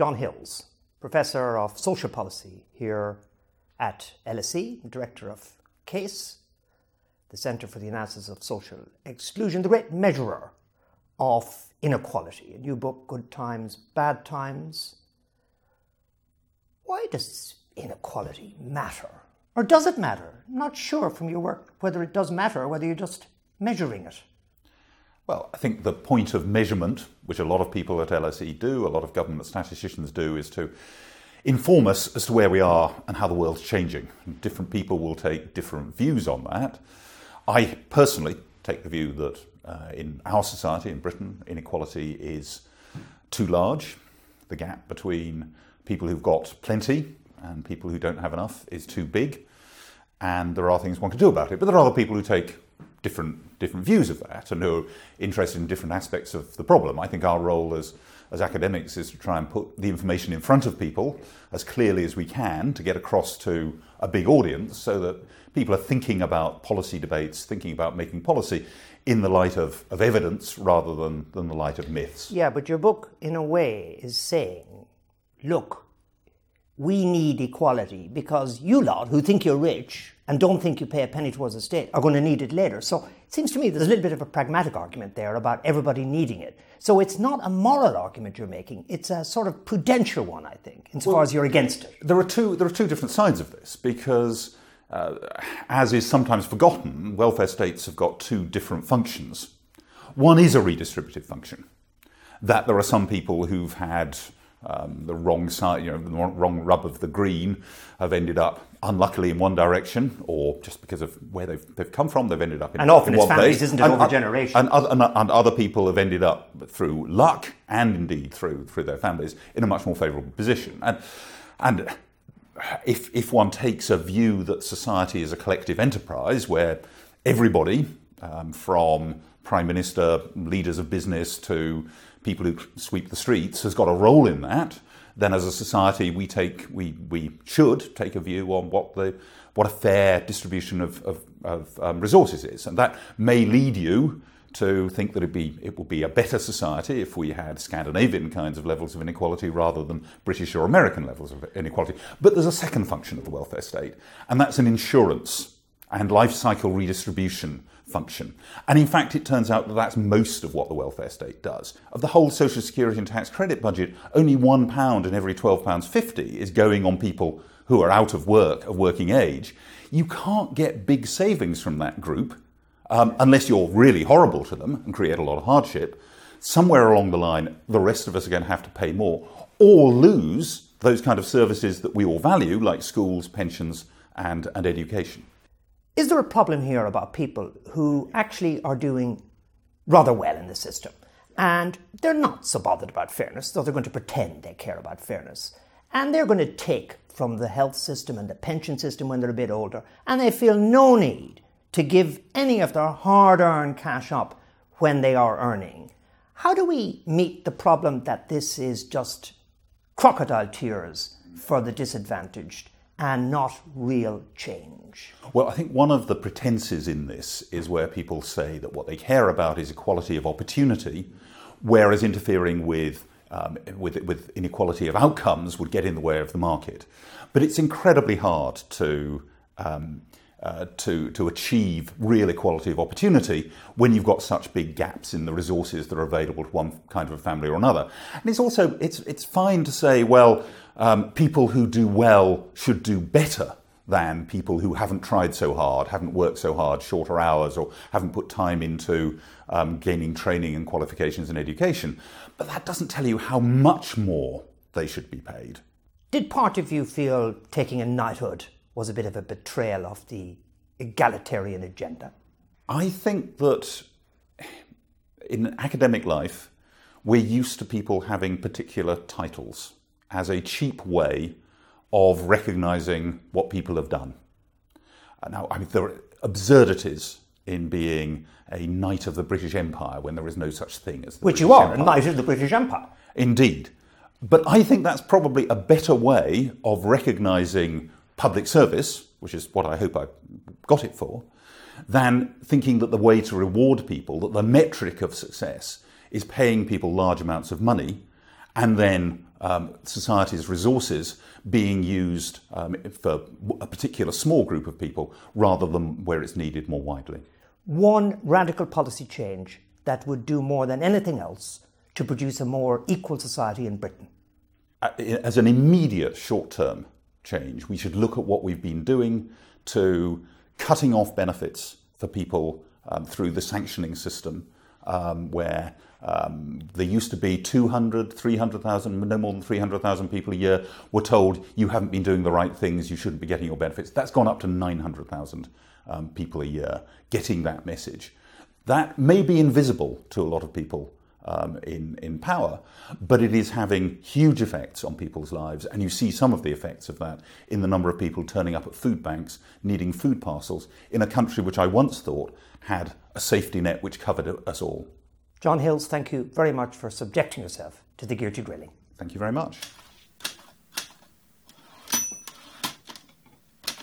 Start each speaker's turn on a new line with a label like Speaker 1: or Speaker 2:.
Speaker 1: John Hills, Professor of Social Policy here at LSE, Director of CASE, the Centre for the Analysis of Social Exclusion, the great measurer of inequality. A new book, Good Times, Bad Times. Why does inequality matter? Or does it matter? I'm not sure from your work whether it does matter or whether you're just measuring it.
Speaker 2: Well, I think the point of measurement, which a lot of people at LSE do, a lot of government statisticians do, is to inform us as to where we are and how the world's changing. Different people will take different views on that. I personally take the view that uh, in our society, in Britain, inequality is too large. The gap between people who've got plenty and people who don't have enough is too big. And there are things one can do about it. But there are other people who take different different views of that and who are interested in different aspects of the problem. I think our role as as academics is to try and put the information in front of people as clearly as we can to get across to a big audience so that people are thinking about policy debates, thinking about making policy in the light of, of evidence rather than, than the light of myths.
Speaker 1: Yeah, but your book, in a way, is saying, look, we need equality because you lot who think you're rich and don't think you pay a penny towards the state are going to need it later. So it seems to me there's a little bit of a pragmatic argument there about everybody needing it. So it's not a moral argument you're making, it's a sort of prudential one, I think, insofar well, as you're against it.
Speaker 2: There are two, there are two different sides of this because uh, as is sometimes forgotten, welfare states have got two different functions. One is a redistributive function, that there are some people who've had um, the wrong side, you know, the wrong rub of the green, have ended up unluckily in one direction, or just because of where they've, they've come from, they've ended up in,
Speaker 1: and often it's families, place. isn't it, and, over generation?
Speaker 2: And other, and, and other people have ended up through luck and indeed through through their families in a much more favourable position. And and if, if one takes a view that society is a collective enterprise where everybody, um, from prime minister, leaders of business to people who sweep the streets, has got a role in that, then as a society we take we, we should take a view on what the what a fair distribution of, of, of um, resources is, and that may lead you to think that it'd be, it would be a better society if we had Scandinavian kinds of levels of inequality rather than British or American levels of inequality. But there's a second function of the welfare state, and that's an insurance and life cycle redistribution function. And in fact, it turns out that that's most of what the welfare state does. Of the whole social security and tax credit budget, only one pound in every £12.50 is going on people who are out of work, of working age. You can't get big savings from that group um, unless you're really horrible to them and create a lot of hardship, somewhere along the line, the rest of us are going to have to pay more or lose those kind of services that we all value, like schools, pensions, and, and education.
Speaker 1: Is there a problem here about people who actually are doing rather well in the system and they're not so bothered about fairness, though they're going to pretend they care about fairness? And they're going to take from the health system and the pension system when they're a bit older, and they feel no need to give any of their hard earned cash up when they are earning. How do we meet the problem that this is just crocodile tears for the disadvantaged and not real change?
Speaker 2: Well, I think one of the pretenses in this is where people say that what they care about is equality of opportunity, whereas interfering with um, with, with inequality of outcomes would get in the way of the market. But it's incredibly hard to um, uh, to, to achieve real equality of opportunity when you've got such big gaps in the resources that are available to one kind of a family or another. And it's also it's it's fine to say, well, um, people who do well should do better than people who haven't tried so hard, haven't worked so hard, shorter hours, or haven't put time into um, gaining training and qualifications and education. But that doesn't tell you how much more they should be paid.
Speaker 1: Did part of you feel taking a knighthood was a bit of a betrayal of the egalitarian agenda?
Speaker 2: I think that in academic life, we're used to people having particular titles as a cheap way of recognizing what people have done. Uh, now, I mean, there are absurdities in being a knight of the British Empire when there is no such thing as the
Speaker 1: Which
Speaker 2: British
Speaker 1: you are,
Speaker 2: Empire.
Speaker 1: a knight of the British Empire.
Speaker 2: Indeed. But I think that's probably a better way of recognizing public service, which is what I hope I got it for, than thinking that the way to reward people, that the metric of success is paying people large amounts of money and then um, society's resources being used um, for a particular small group of people rather than where it's needed more widely.
Speaker 1: One radical policy change that would do more than anything else to produce a more equal society in Britain.
Speaker 2: Uh, as an immediate short term change, we should look at what we've been doing to cutting off benefits for people um, through the sanctioning system, um, where um, there used to be 200, 300,000, no more than 300,000 people a year were told you haven't been doing the right things, you shouldn't be getting your benefits. That's gone up to 900,000 um, people a year getting that message. That may be invisible to a lot of people um, in, in power, but it is having huge effects on people's lives. And you see some of the effects of that in the number of people turning up at food banks needing food parcels in a country which I once thought had a safety net which covered us all.
Speaker 1: John Hills, thank you very much for subjecting yourself to the Gearty grilling.
Speaker 2: Thank you very much.